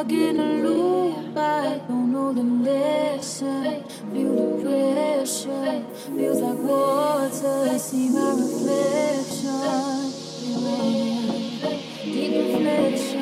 Stuck in a loop, I don't know the lesson. Feel the pressure, feels like water. I See my reflection, deep reflection.